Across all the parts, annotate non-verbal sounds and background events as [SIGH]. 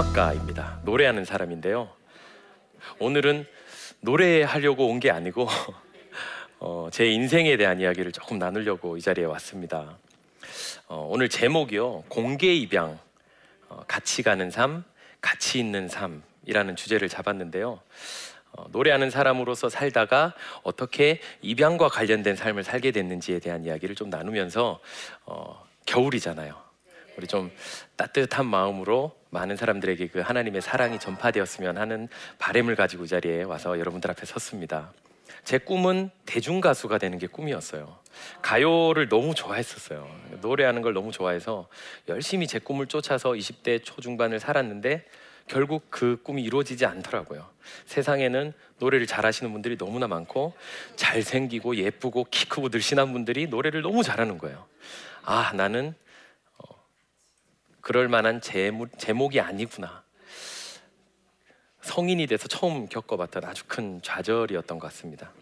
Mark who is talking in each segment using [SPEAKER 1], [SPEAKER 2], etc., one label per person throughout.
[SPEAKER 1] 성악가입니다. 노래하는 사람인데요. 오늘은 노래하려고 온 게 아니고 [LAUGHS] 어, 제 인생에 대한 이야기를 조금 나누려고 이 자리에 왔습니다. 어, 오늘 제목이요. 공개 입양, 어, 같이 가는 삶, 같이 있는 삶이라는 주제를 잡았는데요. 어, 노래하는 사람으로서 살다가 어떻게 입양과 관련된 삶을 살게 됐는지에 대한 이야기를 좀 나누면서 어, 겨울이잖아요. 우리 좀 따뜻한 마음으로 많은 사람들에게 그 하나님의 사랑이 전파되었으면 하는 바램을 가지고 이 자리에 와서 여러분들 앞에 섰습니다. 제 꿈은 대중 가수가 되는 게 꿈이었어요. 가요를 너무 좋아했었어요. 노래하는 걸 너무 좋아해서 열심히 제 꿈을 쫓아서 20대 초중반을 살았는데 결국 그 꿈이 이루어지지 않더라고요. 세상에는 노래를 잘하시는 분들이 너무나 많고 잘생기고 예쁘고 키 크고 늘씬한 분들이 노래를 너무 잘하는 거예요. 아, 나는 어, 그럴 만한 제목, 제목 이 아니구나. 성인이 돼서 처음 겪어봤던 아주 큰 좌절이었던 것 같습니다.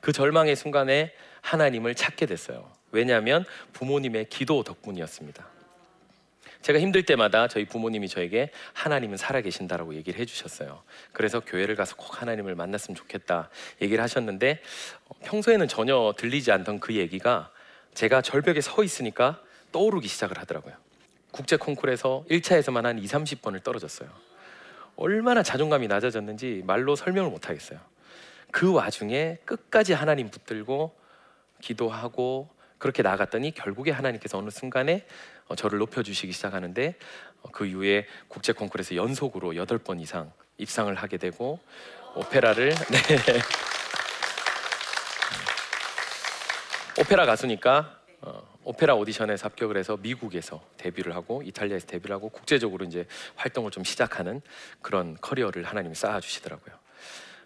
[SPEAKER 1] 그 절망의 순간에 하나님을 찾게 됐어요. 왜냐하면 부모님의 기도 덕분이었습니다. 제가 힘들 때마다 저희 부모님이 저에게 하나님은 살아계신다라고 얘기를 해주셨어요. 그래서 교회를 가서 꼭 하나님을 만났으면 좋겠다 얘기를 하셨는데 어, 평소에는 전혀 들리지 않던 그 얘기가 제가 절벽에 서 있으니까 떠오르기 시작을 하더라고요. 국제 콩쿨에서 1차에서만 한 2, 30번을 떨어졌어요. 얼마나 자존감이 낮아졌는지 말로 설명을 못 하겠어요. 그 와중에 끝까지 하나님 붙들고 기도하고 그렇게 나갔더니 결국에 하나님께서 어느 순간에 어, 저를 높여주시기 시작하는데 어, 그 이후에 국제 콩쿠르에서 연속으로 여덟 번 이상 입상을 하게 되고 오페라를 [LAUGHS] 네. 오페라 가수니까 어, 오페라 오디션에서 합격을 해서 미국에서 데뷔를 하고 이탈리아에서 데뷔를 하고 국제적으로 이제 활동을 좀 시작하는 그런 커리어를 하나님이 쌓아 주시더라고요.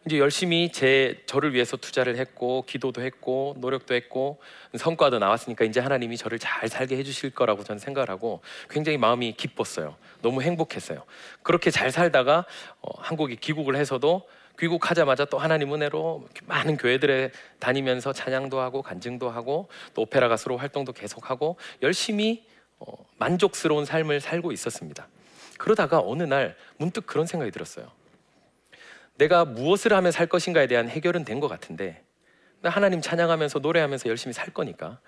[SPEAKER 1] 이제 열심히 제 저를 위해서 투자를 했고 기도도 했고 노력도 했고 성과도 나왔으니까 이제 하나님이 저를 잘 살게 해주실 거라고 저는 생각을 하고 굉장히 마음이 기뻤어요. 너무 행복했어요. 그렇게 잘 살다가 어, 한국에 귀국을 해서도 귀국하자마자 또 하나님 은혜로 많은 교회들에 다니면서 찬양도 하고 간증도 하고 또 오페라 가수로 활동도 계속하고 열심히 어, 만족스러운 삶을 살고 있었습니다. 그러다가 어느 날 문득 그런 생각이 들었어요. 내가 무엇을 하면 살 것인가에 대한 해결은 된 것 같은데 하나님 찬양하면서 노래하면서 열심히 살 거니까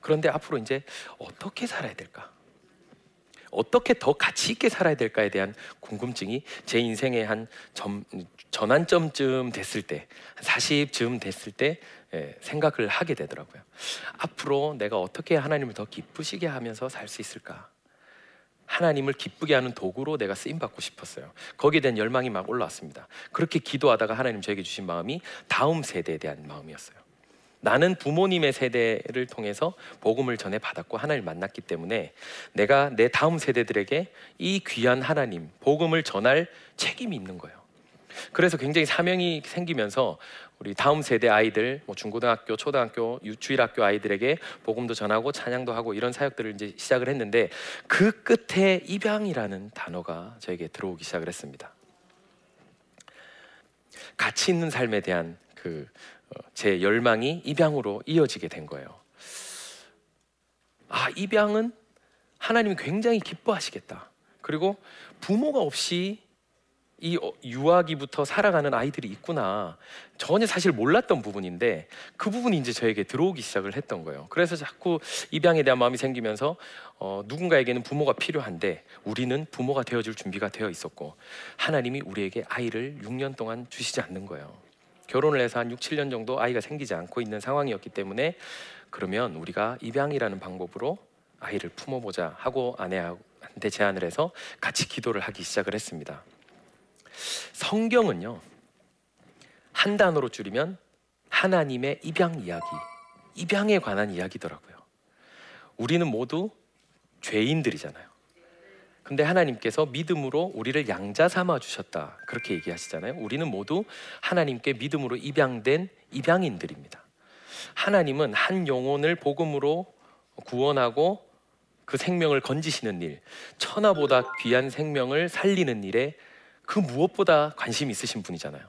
[SPEAKER 1] 그런데 앞으로 이제 어떻게 살아야 될까? 어떻게 더 가치 있게 살아야 될까에 대한 궁금증이 제 인생의 한 점, 전환점쯤 됐을 때, 40쯤 됐을 때 예, 생각을 하게 되더라고요. 앞으로 내가 어떻게 하나님을 더 기쁘시게 하면서 살 수 있을까? 하나님을 기쁘게 하는 도구로 내가 쓰임 받고 싶었어요. 거기에 대한 열망이 막 올라왔습니다. 그렇게 기도하다가 하나님 저에게 주신 마음이 다음 세대에 대한 마음이었어요. 나는 부모님의 세대를 통해서 복음을 전해 받았고 하나님을 만났기 때문에 내가 내 다음 세대들에게 이 귀한 하나님 복음을 전할 책임이 있는 거예요. 그래서 굉장히 사명이 생기면서 우리 다음 세대 아이들, 뭐 중고등학교, 초등학교, 유치일학교 아이들에게 복음도 전하고 찬양도 하고 이런 사역들을 이제 시작을 했는데 그 끝에 입양이라는 단어가 저에게 들어오기 시작을 했습니다. 가치 있는 삶에 대한 그 제 어, 열망이 입양으로 이어지게 된 거예요. 아, 입양은 하나님이 굉장히 기뻐하시겠다. 그리고 부모가 없이 이 어, 유아기부터 살아가는 아이들이 있구나 전혀 사실 몰랐던 부분인데 그 부분이 이제 저에게 들어오기 시작을 했던 거예요. 그래서 자꾸 입양에 대한 마음이 생기면서 어, 누군가에게는 부모가 필요한데 우리는 부모가 되어줄 준비가 되어 있었고 하나님이 우리에게 아이를 6년 동안 주시지 않는 거예요. 결혼을 해서 한 6, 7년 정도 아이가 생기지 않고 있는 상황이었기 때문에 그러면 우리가 입양이라는 방법으로 아이를 품어보자 하고 아내한테 제안을 해서 같이 기도를 하기 시작을 했습니다. 성경은요 한 단어로 줄이면 하나님의 입양 이야기, 입양에 관한 이야기더라고요. 우리는 모두 죄인들이잖아요. 근데 하나님께서 믿음으로 우리를 양자 삼아 주셨다. 그렇게 얘기하시잖아요. 우리는 모두 하나님께 믿음으로 입양된 입양인들입니다. 하나님은 한 영혼을 복음으로 구원하고 그 생명을 건지시는 일, 천하보다 귀한 생명을 살리는 일에 그 무엇보다 관심 있으신 분이잖아요.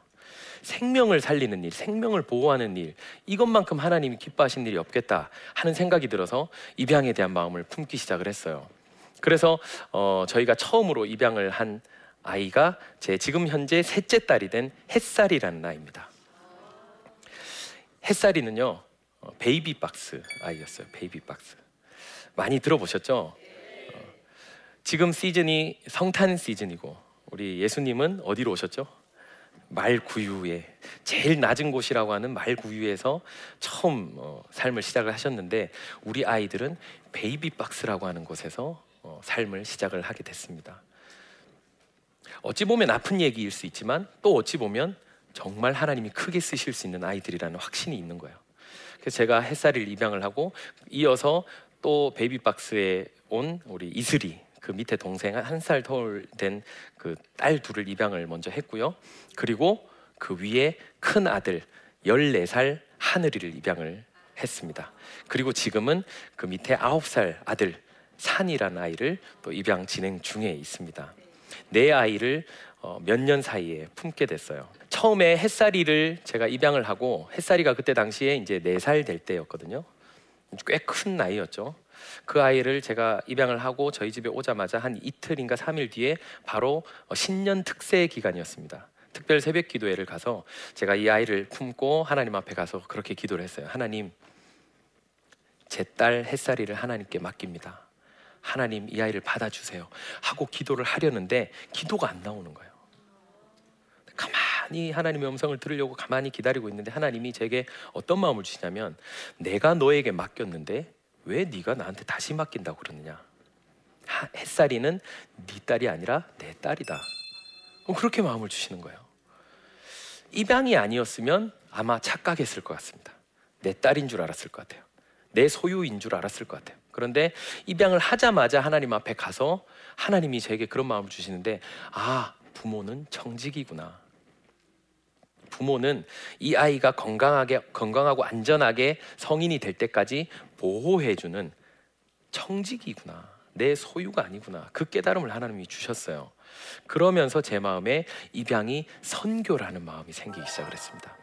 [SPEAKER 1] 생명을 살리는 일, 생명을 보호하는 일, 이것만큼 하나님이 기뻐하신 일이 없겠다 하는 생각이 들어서 입양에 대한 마음을 품기 시작을 했어요. 그래서 어, 저희가 처음으로 입양을 한 아이가 제 지금 현재 셋째 딸이 된 햇살이라는 아이입니다. 햇살이는요 어, baby box 아이였어요. baby box 많이 들어보셨죠? 어, 지금 시즌이 성탄 시즌이고 우리 예수님은 어디로 오셨죠? 말구유에 제일 낮은 곳이라고 하는 말구유에서 처음 어, 삶을 시작을 하셨는데 우리 아이들은 baby box라고 하는 곳에서 어, 삶을 시작을 하게 됐습니다. 어찌 보면 아픈 얘기일 수 있지만 또 어찌 보면 정말 하나님이 크게 쓰실 수 있는 아이들이라는 확신이 있는 거예요. 그래서 제가 햇살을 입양을 하고 이어서 또 baby box에 온 우리 이슬이 그 밑에 동생 한 살 터울 된 그 딸 둘을 입양을 먼저 했고요. 그리고 그 위에 큰 아들 14살 하늘이를 입양을 했습니다. 그리고 지금은 그 밑에 9살 아들 산이라는 아이를 또 입양 진행 중에 있습니다. 네 아이를 어, 몇년 사이에 품게 됐어요. 처음에 햇살이를 제가 입양을 하고 햇살이가 그때 당시에 이제 네 살 될 때였거든요. 꽤 큰 나이였죠. 그 아이를 제가 입양을 하고 저희 집에 오자마자 한 이틀인가 3일 뒤에 바로 어, 신년 특세 기간이었습니다. 특별 새벽 기도회를 가서 제가 이 아이를 품고 하나님 앞에 가서 그렇게 기도를 했어요. 하나님, 제 딸 햇살이를 하나님께 맡깁니다. 하나님 이 아이를 받아주세요. 하고 기도를 하려는데 기도가 안 나오는 거예요. 가만히 하나님의 음성을 들으려고 가만히 기다리고 있는데 하나님이 제게 어떤 마음을 주시냐면 내가 너에게 맡겼는데 왜 네가 나한테 다시 맡긴다고 그러느냐? 햇살이는 네 딸이 아니라 내 딸이다. 그렇게 마음을 주시는 거예요. 입양이 아니었으면 아마 착각했을 것 같습니다. 내 딸인 줄 알았을 것 같아요. 내 소유인 줄 알았을 것 같아요. 그런데 입양을 하자마자 하나님 앞에 가서 하나님이 저에게 그런 마음을 주시는데 아 부모는 청직이구나. 부모는 이 아이가 건강하게 건강하고 안전하게 성인이 될 때까지 보호해주는 청직이구나. 내 소유가 아니구나. 그 깨달음을 하나님이 주셨어요. 그러면서 제 마음에 입양이 선교라는 마음이 생기기 시작을 했습니다.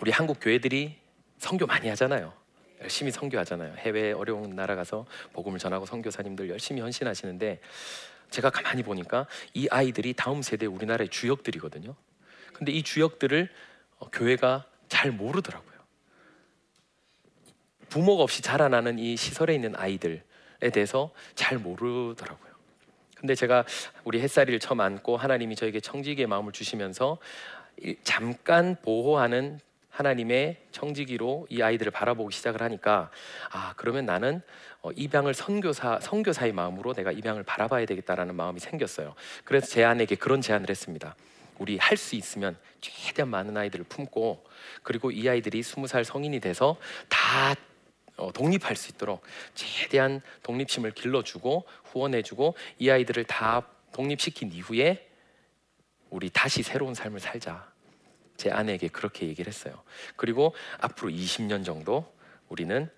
[SPEAKER 1] 우리 한국 교회들이 선교 많이 하잖아요. 열심히 선교하잖아요. 해외 어려운 나라 가서 복음을 전하고 선교사님들 열심히 헌신하시는데 제가 가만히 보니까 이 아이들이 다음 세대 우리나라의 주역들이거든요. 근데 이 주역들을 어, 교회가 잘 모르더라고요. 부모가 없이 자라나는 이 시설에 있는 아이들에 대해서 잘 모르더라고요. 근데 제가 우리 햇살이를 처음 안고 하나님이 저에게 청지기의 마음을 주시면서 잠깐 보호하는 하나님의 청지기로 이 아이들을 바라보기 시작을 하니까 아 그러면 나는 어, 입양을 선교사 선교사의 마음으로 내가 입양을 바라봐야 되겠다라는 마음이 생겼어요. 그래서 제 아내에게 그런 제안을 했습니다. 우리 할 수 있으면 최대한 많은 아이들을 품고 그리고 이 아이들이 스무 살 성인이 돼서 다 어, 독립할 수 있도록 최대한 독립심을 길러주고 후원해주고 이 아이들을 다 독립시킨 이후에 우리 다시 새로운 삶을 살자. 제 아내에게 그렇게 얘기를 했어요. 그리고 앞으로 20년 정도 우리는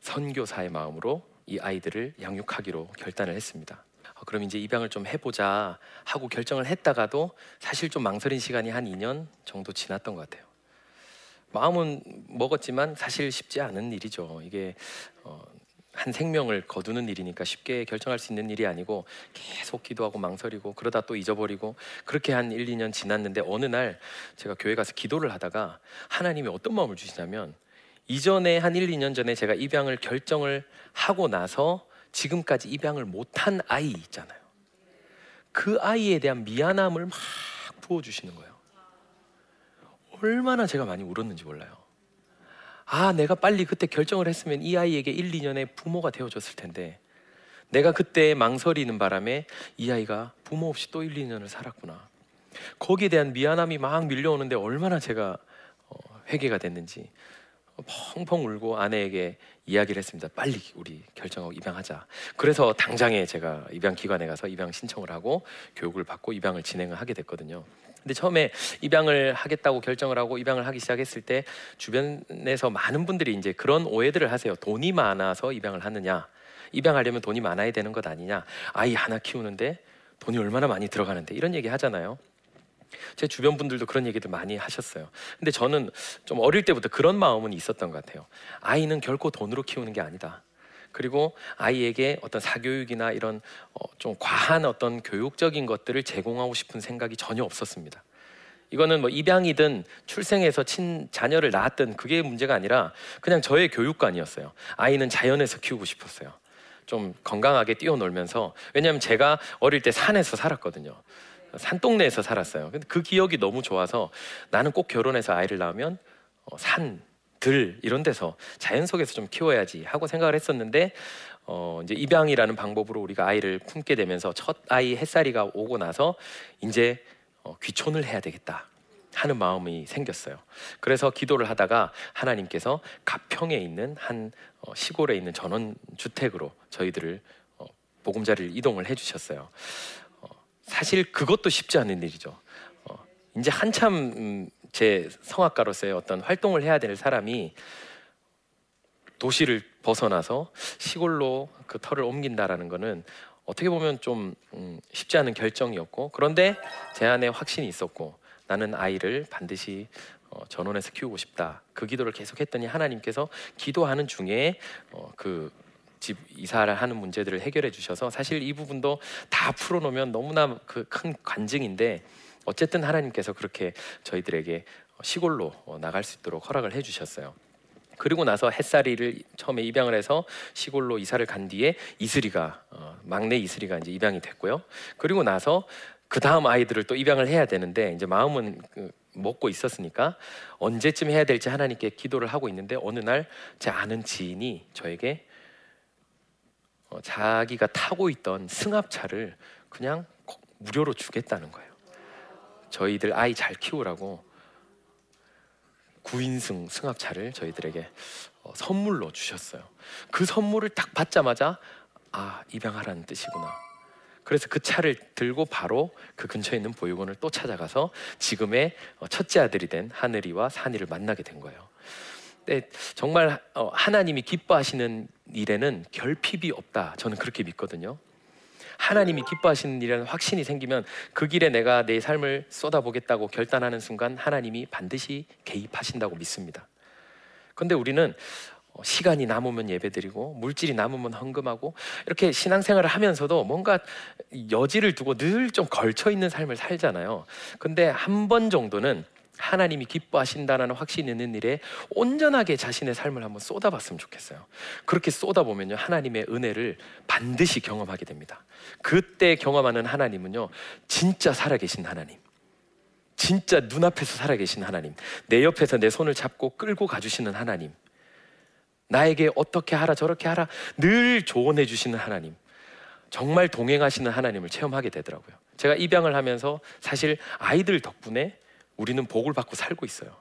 [SPEAKER 1] 선교사의 마음으로 이 아이들을 양육하기로 결단을 했습니다. 어, 그럼 이제 입양을 좀 해보자 하고 결정을 했다가도 사실 좀 망설인 시간이 한 2년 정도 지났던 것 같아요. 마음은 먹었지만 사실 쉽지 않은 일이죠. 이게 어, 한 생명을 거두는 일이니까 쉽게 결정할 수 있는 일이 아니고 계속 기도하고 망설이고 그러다 또 잊어버리고 그렇게 한 1, 2년 지났는데 어느 날 제가 교회 가서 기도를 하다가 하나님이 어떤 마음을 주시냐면 이전에 한 1, 2년 전에 제가 입양을 결정을 하고 나서 지금까지 입양을 못한 아이 있잖아요. 그 아이에 대한 미안함을 막 부어주시는 거예요. 얼마나 제가 많이 울었는지 몰라요. 아, 내가 빨리 그때 결정을 했으면 이 아이에게 1, 2년의 부모가 되어줬을 텐데 내가 그때 망설이는 바람에 이 아이가 부모 없이 또 1, 2년을 살았구나. 거기에 대한 미안함이 막 밀려오는데 얼마나 제가 어, 회개가 됐는지 펑펑 울고 아내에게 이야기를 했습니다. 빨리 우리 결정하고 입양하자. 그래서 당장에 제가 입양 기관에 가서 입양 신청을 하고 교육을 받고 입양을 진행을 하게 됐거든요. 근데 처음에 입양을 하겠다고 결정을 하고 입양을 하기 시작했을 때 주변에서 많은 분들이 이제 그런 오해들을 하세요. 돈이 많아서 입양을 하느냐? 입양하려면 돈이 많아야 되는 것 아니냐? 아이 하나 키우는데 돈이 얼마나 많이 들어가는데 이런 얘기 하잖아요. 제 주변 분들도 그런 얘기들 많이 하셨어요. 근데 저는 좀 어릴 때부터 그런 마음은 있었던 것 같아요. 아이는 결코 돈으로 키우는 게 아니다. 그리고 아이에게 어떤 사교육이나 이런 어, 좀 과한 어떤 교육적인 것들을 제공하고 싶은 생각이 전혀 없었습니다. 이거는 뭐 입양이든 출생해서 친 자녀를 낳았든 그게 문제가 아니라 그냥 저의 교육관이었어요. 아이는 자연에서 키우고 싶었어요. 좀 건강하게 뛰어놀면서 왜냐하면 제가 어릴 때 산에서 살았거든요. 산동네에서 살았어요. 근데 그 기억이 너무 좋아서 나는 꼭 결혼해서 아이를 낳으면 어, 산, 들 이런 데서 자연 속에서 좀 키워야지 하고 생각을 했었는데 어, 이제 입양이라는 방법으로 우리가 아이를 품게 되면서 첫 아이 햇살이가 오고 나서 이제 어, 귀촌을 해야 되겠다 하는 마음이 생겼어요. 그래서 기도를 하다가 하나님께서 가평에 있는 한 어, 시골에 있는 전원 주택으로 저희들을 어, 보금자리를 이동을 해주셨어요. 어, 사실 그것도 쉽지 않은 일이죠. 어, 이제 한참 음, 제 성악가로서의 어떤 활동을 해야 될 사람이 도시를 벗어나서 시골로 그 터를 옮긴다라는 것은 어떻게 보면 좀 음, 쉽지 않은 결정이었고 그런데 제 안에 확신이 있었고 나는 아이를 반드시 어, 전원에서 키우고 싶다 그 기도를 계속했더니 하나님께서 기도하는 중에 어, 그 집 이사를 하는 문제들을 해결해 주셔서 사실 이 부분도 다 풀어놓으면 너무나 그 큰 관증인데 어쨌든 하나님께서 그렇게 저희들에게 시골로 어, 나갈 수 있도록 허락을 해주셨어요. 그리고 나서 햇살이를 처음에 입양을 해서 시골로 이사를 간 뒤에 이슬이가 어, 막내 이슬이가 이제 입양이 됐고요. 그리고 나서 그 다음 아이들을 또 입양을 해야 되는데 이제 마음은 그 먹고 있었으니까 언제쯤 해야 될지 하나님께 기도를 하고 있는데 어느 날 제 아는 지인이 저에게 어, 자기가 타고 있던 승합차를 그냥 무료로 주겠다는 거예요. 저희들 아이 잘 키우라고 9인승 승합차를 저희들에게 어, 선물로 주셨어요. 그 선물을 딱 받자마자 아 입양하라는 뜻이구나. 그래서 그 차를 들고 바로 그 근처에 있는 보육원을 또 찾아가서 지금의 어, 첫째 아들이 된 하늘이와 산이를 만나게 된 거예요. 근데 정말 어, 하나님이 기뻐하시는 일에는 결핍이 없다. 저는 그렇게 믿거든요. 하나님이 기뻐하시는 일이라는 확신이 생기면 그 길에 내가 내 삶을 쏟아보겠다고 결단하는 순간 하나님이 반드시 개입하신다고 믿습니다. 그런데 우리는 어, 시간이 남으면 예배드리고 물질이 남으면 헌금하고 이렇게 신앙생활을 하면서도 뭔가 여지를 두고 늘 좀 걸쳐 있는 삶을 살잖아요. 근데 한 번 정도는 하나님이 기뻐하신다는 확신이 있는 일에 온전하게 자신의 삶을 한번 쏟아봤으면 좋겠어요. 그렇게 쏟아보면요, 하나님의 은혜를 반드시 경험하게 됩니다. 그때 경험하는 하나님은요, 진짜 살아계신 하나님. 진짜 눈앞에서 살아계신 하나님. 내 옆에서 내 손을 잡고 끌고 가주시는 하나님. 나에게 어떻게 하라 저렇게 하라 늘 조언해 주시는 하나님. 정말 동행하시는 하나님을 체험하게 되더라고요. 제가 입양을 하면서 사실 아이들 덕분에 우리는 복을 받고 살고 있어요.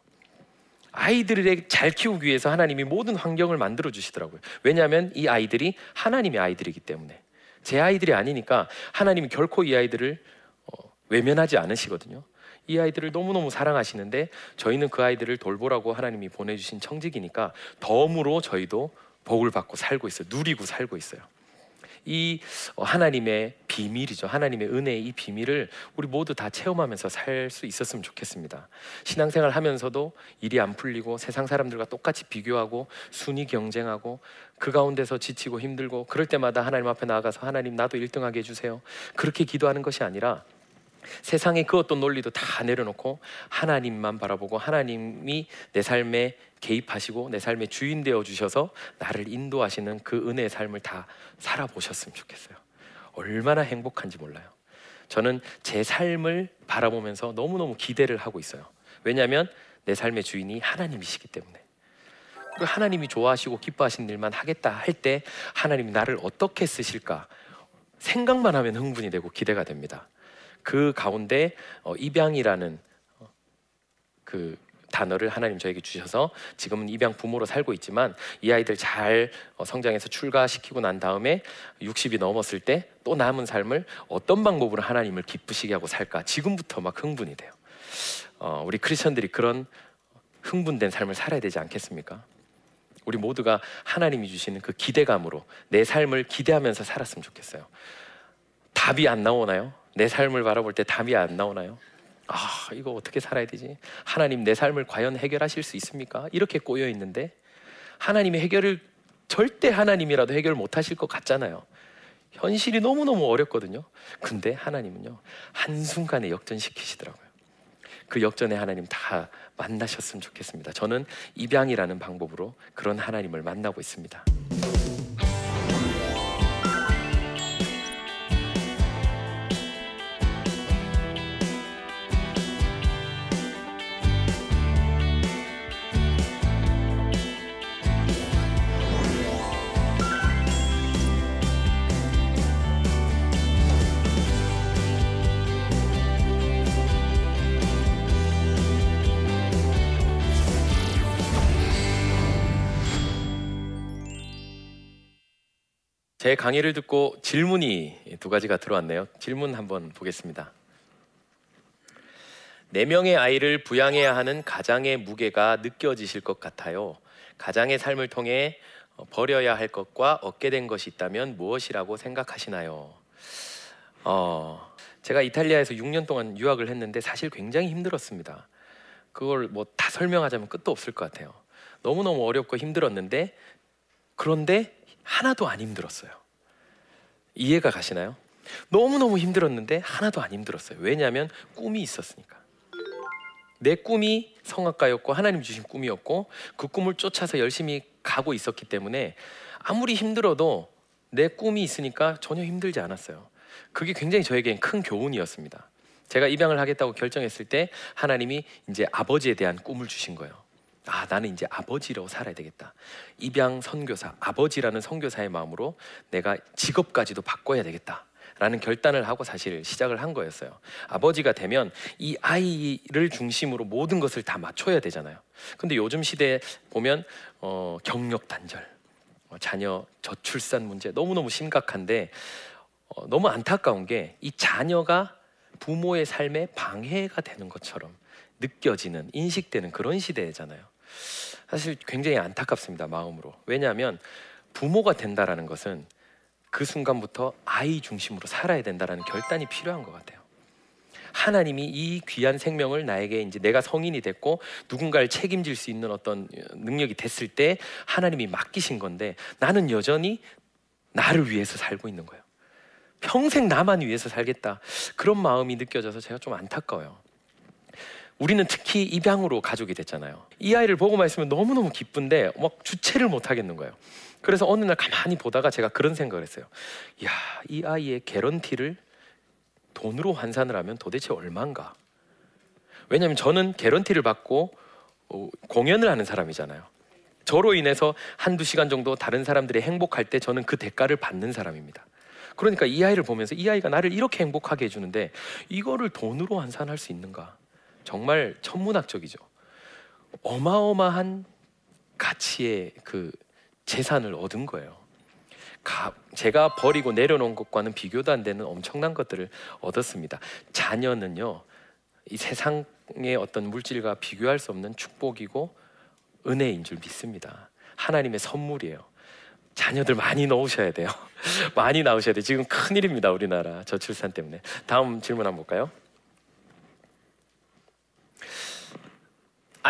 [SPEAKER 1] 아이들을 잘 키우기 위해서 하나님이 모든 환경을 만들어 주시더라고요. 왜냐하면 이 아이들이 하나님의 아이들이기 때문에 제 아이들이 아니니까 하나님이 결코 이 아이들을 어, 외면하지 않으시거든요. 이 아이들을 너무너무 사랑하시는데 저희는 그 아이들을 돌보라고 하나님이 보내주신 청직이니까 덤으로 저희도 복을 받고 살고 있어요. 누리고 살고 있어요. 이 하나님의 비밀이죠. 하나님의 은혜의 이 비밀을 우리 모두 다 체험하면서 살 수 있었으면 좋겠습니다. 신앙생활 하면서도 일이 안 풀리고 세상 사람들과 똑같이 비교하고 순위 경쟁하고 그 가운데서 지치고 힘들고 그럴 때마다 하나님 앞에 나아가서 하나님 나도 1등하게 해주세요. 그렇게 기도하는 것이 아니라 세상의 그 어떤 논리도 다 내려놓고 하나님만 바라보고 하나님이 내 삶에 개입하시고 내 삶의 주인 되어 주셔서 나를 인도하시는 그 은혜의 삶을 다 살아보셨으면 좋겠어요. 얼마나 행복한지 몰라요. 저는 제 삶을 바라보면서 너무너무 기대를 하고 있어요. 왜냐하면 내 삶의 주인이 하나님이시기 때문에. 하나님이 좋아하시고 기뻐하시는 일만 하겠다 할 때 하나님이 나를 어떻게 쓰실까 생각만 하면 흥분이 되고 기대가 됩니다. 그 가운데 어, 입양이라는 어, 그 단어를 하나님 저에게 주셔서 지금은 입양 부모로 살고 있지만 이 아이들 잘 어, 성장해서 출가시키고 난 다음에 60이 넘었을 때 또 남은 삶을 어떤 방법으로 하나님을 기쁘시게 하고 살까 지금부터 막 흥분이 돼요. 어, 우리 크리스천들이 그런 흥분된 삶을 살아야 되지 않겠습니까? 우리 모두가 하나님이 주시는 그 기대감으로 내 삶을 기대하면서 살았으면 좋겠어요. 답이 안 나오나요? 내 삶을 바라볼 때 답이 안 나오나요? 아, 이거 어떻게 살아야 되지? 하나님 내 삶을 과연 해결하실 수 있습니까? 이렇게 꼬여 있는데 하나님이 해결을 절대 하나님이라도 해결 못 하실 것 같잖아요. 현실이 너무너무 어렵거든요. 근데 하나님은요, 한순간에 역전시키시더라고요. 그 역전에 하나님 다 만나셨으면 좋겠습니다. 저는 입양이라는 방법으로 그런 하나님을 만나고 있습니다. 제 강의를 듣고 질문이 두 가지가 들어왔네요. 질문 한번 보겠습니다. 네 명의 아이를 부양해야 하는 가장의 무게가 느껴지실 것 같아요. 가장의 삶을 통해 버려야 할 것과 얻게 된 것이 있다면 무엇이라고 생각하시나요? 어, 제가 이탈리아에서 6년 동안 유학을 했는데 사실 굉장히 힘들었습니다. 그걸 뭐 다 설명하자면 끝도 없을 것 같아요. 너무너무 어렵고 힘들었는데 그런데 하나도 안 힘들었어요. 이해가 가시나요? 너무너무 힘들었는데 하나도 안 힘들었어요. 왜냐하면 꿈이 있었으니까. 내 꿈이 성악가였고 하나님 주신 꿈이었고 그 꿈을 쫓아서 열심히 가고 있었기 때문에 아무리 힘들어도 내 꿈이 있으니까 전혀 힘들지 않았어요. 그게 굉장히 저에겐 큰 교훈이었습니다. 제가 입양을 하겠다고 결정했을 때 하나님이 이제 아버지에 대한 꿈을 주신 거예요. 아 나는 이제 아버지로 살아야 되겠다. 입양 선교사 아버지라는 선교사의 마음으로 내가 직업까지도 바꿔야 되겠다. 라는 결단을 하고 사실 시작을 한 거였어요. 아버지가 되면 이 아이를 중심으로 모든 것을 다 맞춰야 되잖아요. 근데 요즘 시대에 보면 어, 경력 단절, 어, 자녀 저출산 문제 너무너무 심각한데 어, 너무 안타까운 게 이 자녀가 부모의 삶에 방해가 되는 것처럼 느껴지는 인식되는 그런 시대잖아요. 사실 굉장히 안타깝습니다 마음으로. 왜냐하면 부모가 된다라는 것은 그 순간부터 아이 중심으로 살아야 된다라는 결단이 필요한 것 같아요. 하나님이 이 귀한 생명을 나에게 이제 내가 성인이 됐고 누군가를 책임질 수 있는 어떤 능력이 됐을 때 하나님이 맡기신 건데 나는 여전히 나를 위해서 살고 있는 거예요. 평생 나만 위해서 살겠다. 그런 마음이 느껴져서 제가 좀 안타까워요. 우리는 특히 입양으로 가족이 됐잖아요. 이 아이를 보고만 있으면 너무너무 기쁜데 막 주체를 못 하겠는 거예요. 그래서 어느 날 가만히 보다가 제가 그런 생각을 했어요. 야, 이 아이의 개런티를 돈으로 환산을 하면 도대체 얼마인가? 왜냐하면 저는 개런티를 받고 어, 공연을 하는 사람이잖아요. 저로 인해서 한두 시간 정도 다른 사람들이 행복할 때 저는 그 대가를 받는 사람입니다. 그러니까 이 아이를 보면서 이 아이가 나를 이렇게 행복하게 해주는데 이거를 돈으로 환산할 수 있는가? 정말 천문학적이죠. 어마어마한 가치의 그 재산을 얻은 거예요. 가, 제가 버리고 내려놓은 것과는 비교도 안 되는 엄청난 것들을 얻었습니다. 자녀는요, 이 세상의 어떤 물질과 비교할 수 없는 축복이고 은혜인 줄 믿습니다. 하나님의 선물이에요. 자녀들 많이 넣으셔야 돼요. [LAUGHS] 많이 낳으셔야 돼요. 지금 큰 일입니다, 우리나라 저출산 때문에. 다음 질문 한번 볼까요?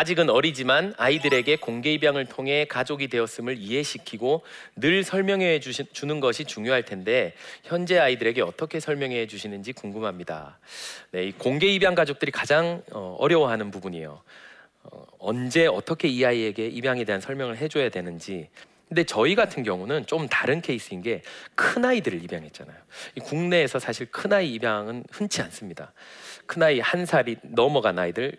[SPEAKER 1] 아직은 어리지만 아이들에게 공개 입양을 통해 가족이 되었음을 이해시키고 늘 설명해 주시, 주는 것이 중요할 텐데 현재 아이들에게 어떻게 설명해 주시는지 궁금합니다. 네, 이 공개 입양 가족들이 가장 어, 어려워하는 부분이에요. 어, 언제 어떻게 이 아이에게 입양에 대한 설명을 해줘야 되는지 근데 저희 같은 경우는 좀 다른 케이스인 게 큰 아이들을 입양했잖아요. 국내에서 사실 큰 아이 입양은 흔치 않습니다. 큰아이 한 살이 넘어간 아이들,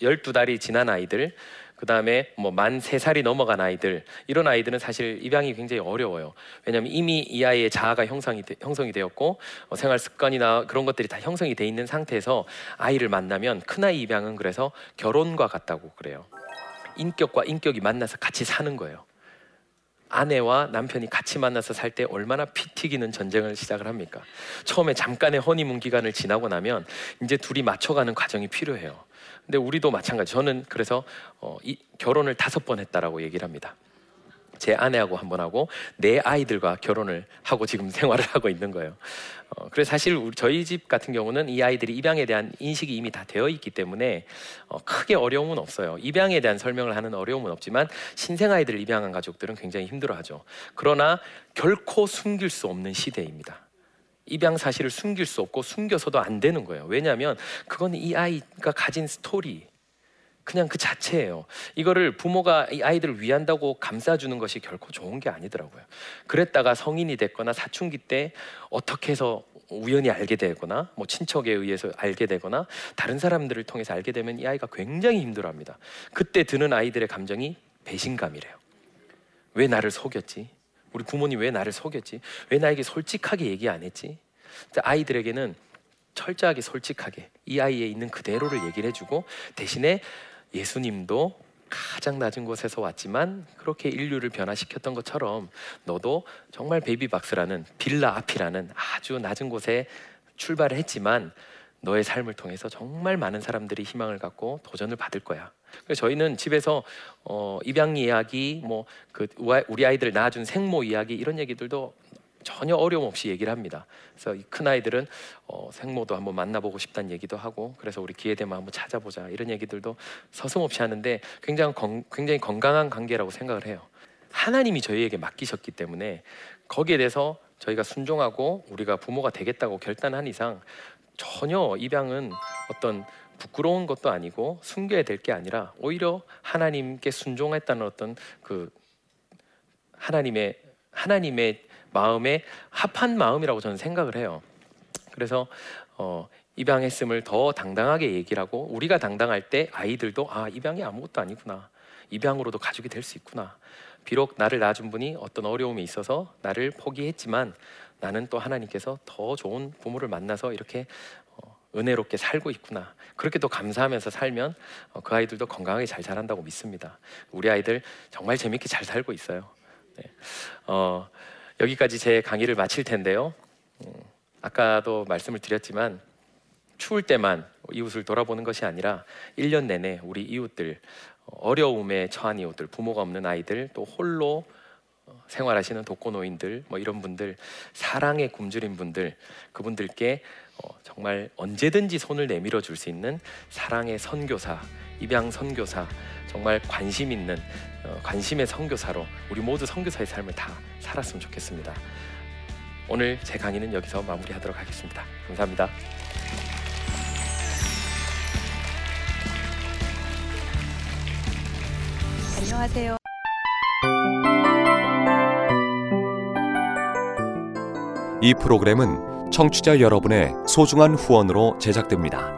[SPEAKER 1] 열두 달이 지난 아이들, 그 다음에 뭐 만 세 살이 넘어간 아이들 이런 아이들은 사실 입양이 굉장히 어려워요. 왜냐하면 이미 이 아이의 자아가 형성이 되, 형성이 되었고 어, 생활 습관이나 그런 것들이 다 형성이 돼 있는 상태에서 아이를 만나면 큰 아이 입양은 그래서 결혼과 같다고 그래요. 인격과 인격이 만나서 같이 사는 거예요. 아내와 남편이 같이 만나서 살 때 얼마나 피 튀기는 전쟁을 시작을 합니까? 처음에 잠깐의 허니문 기간을 지나고 나면 이제 둘이 맞춰가는 과정이 필요해요. 근데 우리도 마찬가지. 저는 그래서 어, 이, 결혼을 다섯 번 했다라고 얘기를 합니다. 제 아내하고 한번 하고 내 아이들과 결혼을 하고 지금 [LAUGHS] 생활을 하고 있는 거예요. 어, 그래서 사실 저희 집 같은 경우는 이 아이들이 입양에 대한 인식이 이미 다 되어 있기 때문에 어, 크게 어려움은 없어요. 입양에 대한 설명을 하는 어려움은 없지만 신생 아이들을 입양한 가족들은 굉장히 힘들어하죠. 그러나 결코 숨길 수 없는 시대입니다. 입양 사실을 숨길 수 없고 숨겨서도 안 되는 거예요. 왜냐하면 그건 이 아이가 가진 스토리, 그냥 그 자체예요. 이거를 부모가 이 아이들을 위한다고 감싸주는 것이 결코 좋은 게 아니더라고요. 그랬다가 성인이 됐거나 사춘기 때 어떻게 해서 우연히 알게 되거나 뭐 친척에 의해서 알게 되거나 다른 사람들을 통해서 알게 되면 이 아이가 굉장히 힘들어합니다. 그때 드는 아이들의 감정이 배신감이래요. 왜 나를 속였지? 우리 부모님 왜 나를 속였지? 왜 나에게 솔직하게 얘기 안 했지? 아이들에게는 철저하게 솔직하게 이 아이에 있는 그대로를 얘기를 해주고 대신에 예수님도 가장 낮은 곳에서 왔지만 그렇게 인류를 변화시켰던 것처럼 너도 정말 베이비박스라는 빌라 앞이라는 아주 낮은 곳에 출발을 했지만 너의 삶을 통해서 정말 많은 사람들이 희망을 갖고 도전을 받을 거야. 그래서 저희는 집에서 어, 입양 이야기, 뭐 그 우리 아이들 낳아준 생모 이야기 이런 얘기들도 전혀 어려움 없이 얘기를 합니다. 그래서 큰 아이들은 어, 생모도 한번 만나보고 싶다는 얘기도 하고 그래서 우리 기회 되면 한번 찾아보자 이런 얘기들도 서슴없이 하는데 굉장히 건, 굉장히 건강한 관계라고 생각을 해요. 하나님이 저희에게 맡기셨기 때문에 거기에 대해서 저희가 순종하고 우리가 부모가 되겠다고 결단한 이상 전혀 입양은 어떤 부끄러운 것도 아니고 숨겨야 될 게 아니라 오히려 하나님께 순종했다는 어떤 그 하나님의 하나님의 마음에 합한 마음이라고 저는 생각을 해요. 그래서 어, 입양했음을 더 당당하게 얘기를 하고 우리가 당당할 때 아이들도 아 입양이 아무것도 아니구나. 입양으로도 가족이 될 수 있구나. 비록 나를 낳아준 분이 어떤 어려움이 있어서 나를 포기했지만 나는 또 하나님께서 더 좋은 부모를 만나서 이렇게 어, 은혜롭게 살고 있구나. 그렇게 또 감사하면서 살면 어, 그 아이들도 건강하게 잘 자란다고 믿습니다. 우리 아이들 정말 재밌게 잘 살고 있어요. 네. 어, 여기까지 제 강의를 마칠 텐데요. 음, 아까도 말씀을 드렸지만 추울 때만 이웃을 돌아보는 것이 아니라 1년 내내 우리 이웃들 어려움에 처한 이웃들, 부모가 없는 아이들, 또 홀로 어, 생활하시는 독거노인들, 뭐 이런 분들, 사랑에 굶주린 분들, 그분들께 어, 정말 언제든지 손을 내밀어 줄 수 있는 사랑의 선교사, 입양 선교사, 정말 관심 있는 어, 관심의 선교사로 우리 모두 선교사의 삶을 다 살았으면 좋겠습니다. 오늘 제 강의는 여기서 마무리하도록 하겠습니다. 감사합니다.
[SPEAKER 2] 안녕하세요.
[SPEAKER 3] 이 프로그램은 청취자 여러분의 소중한 후원으로 제작됩니다.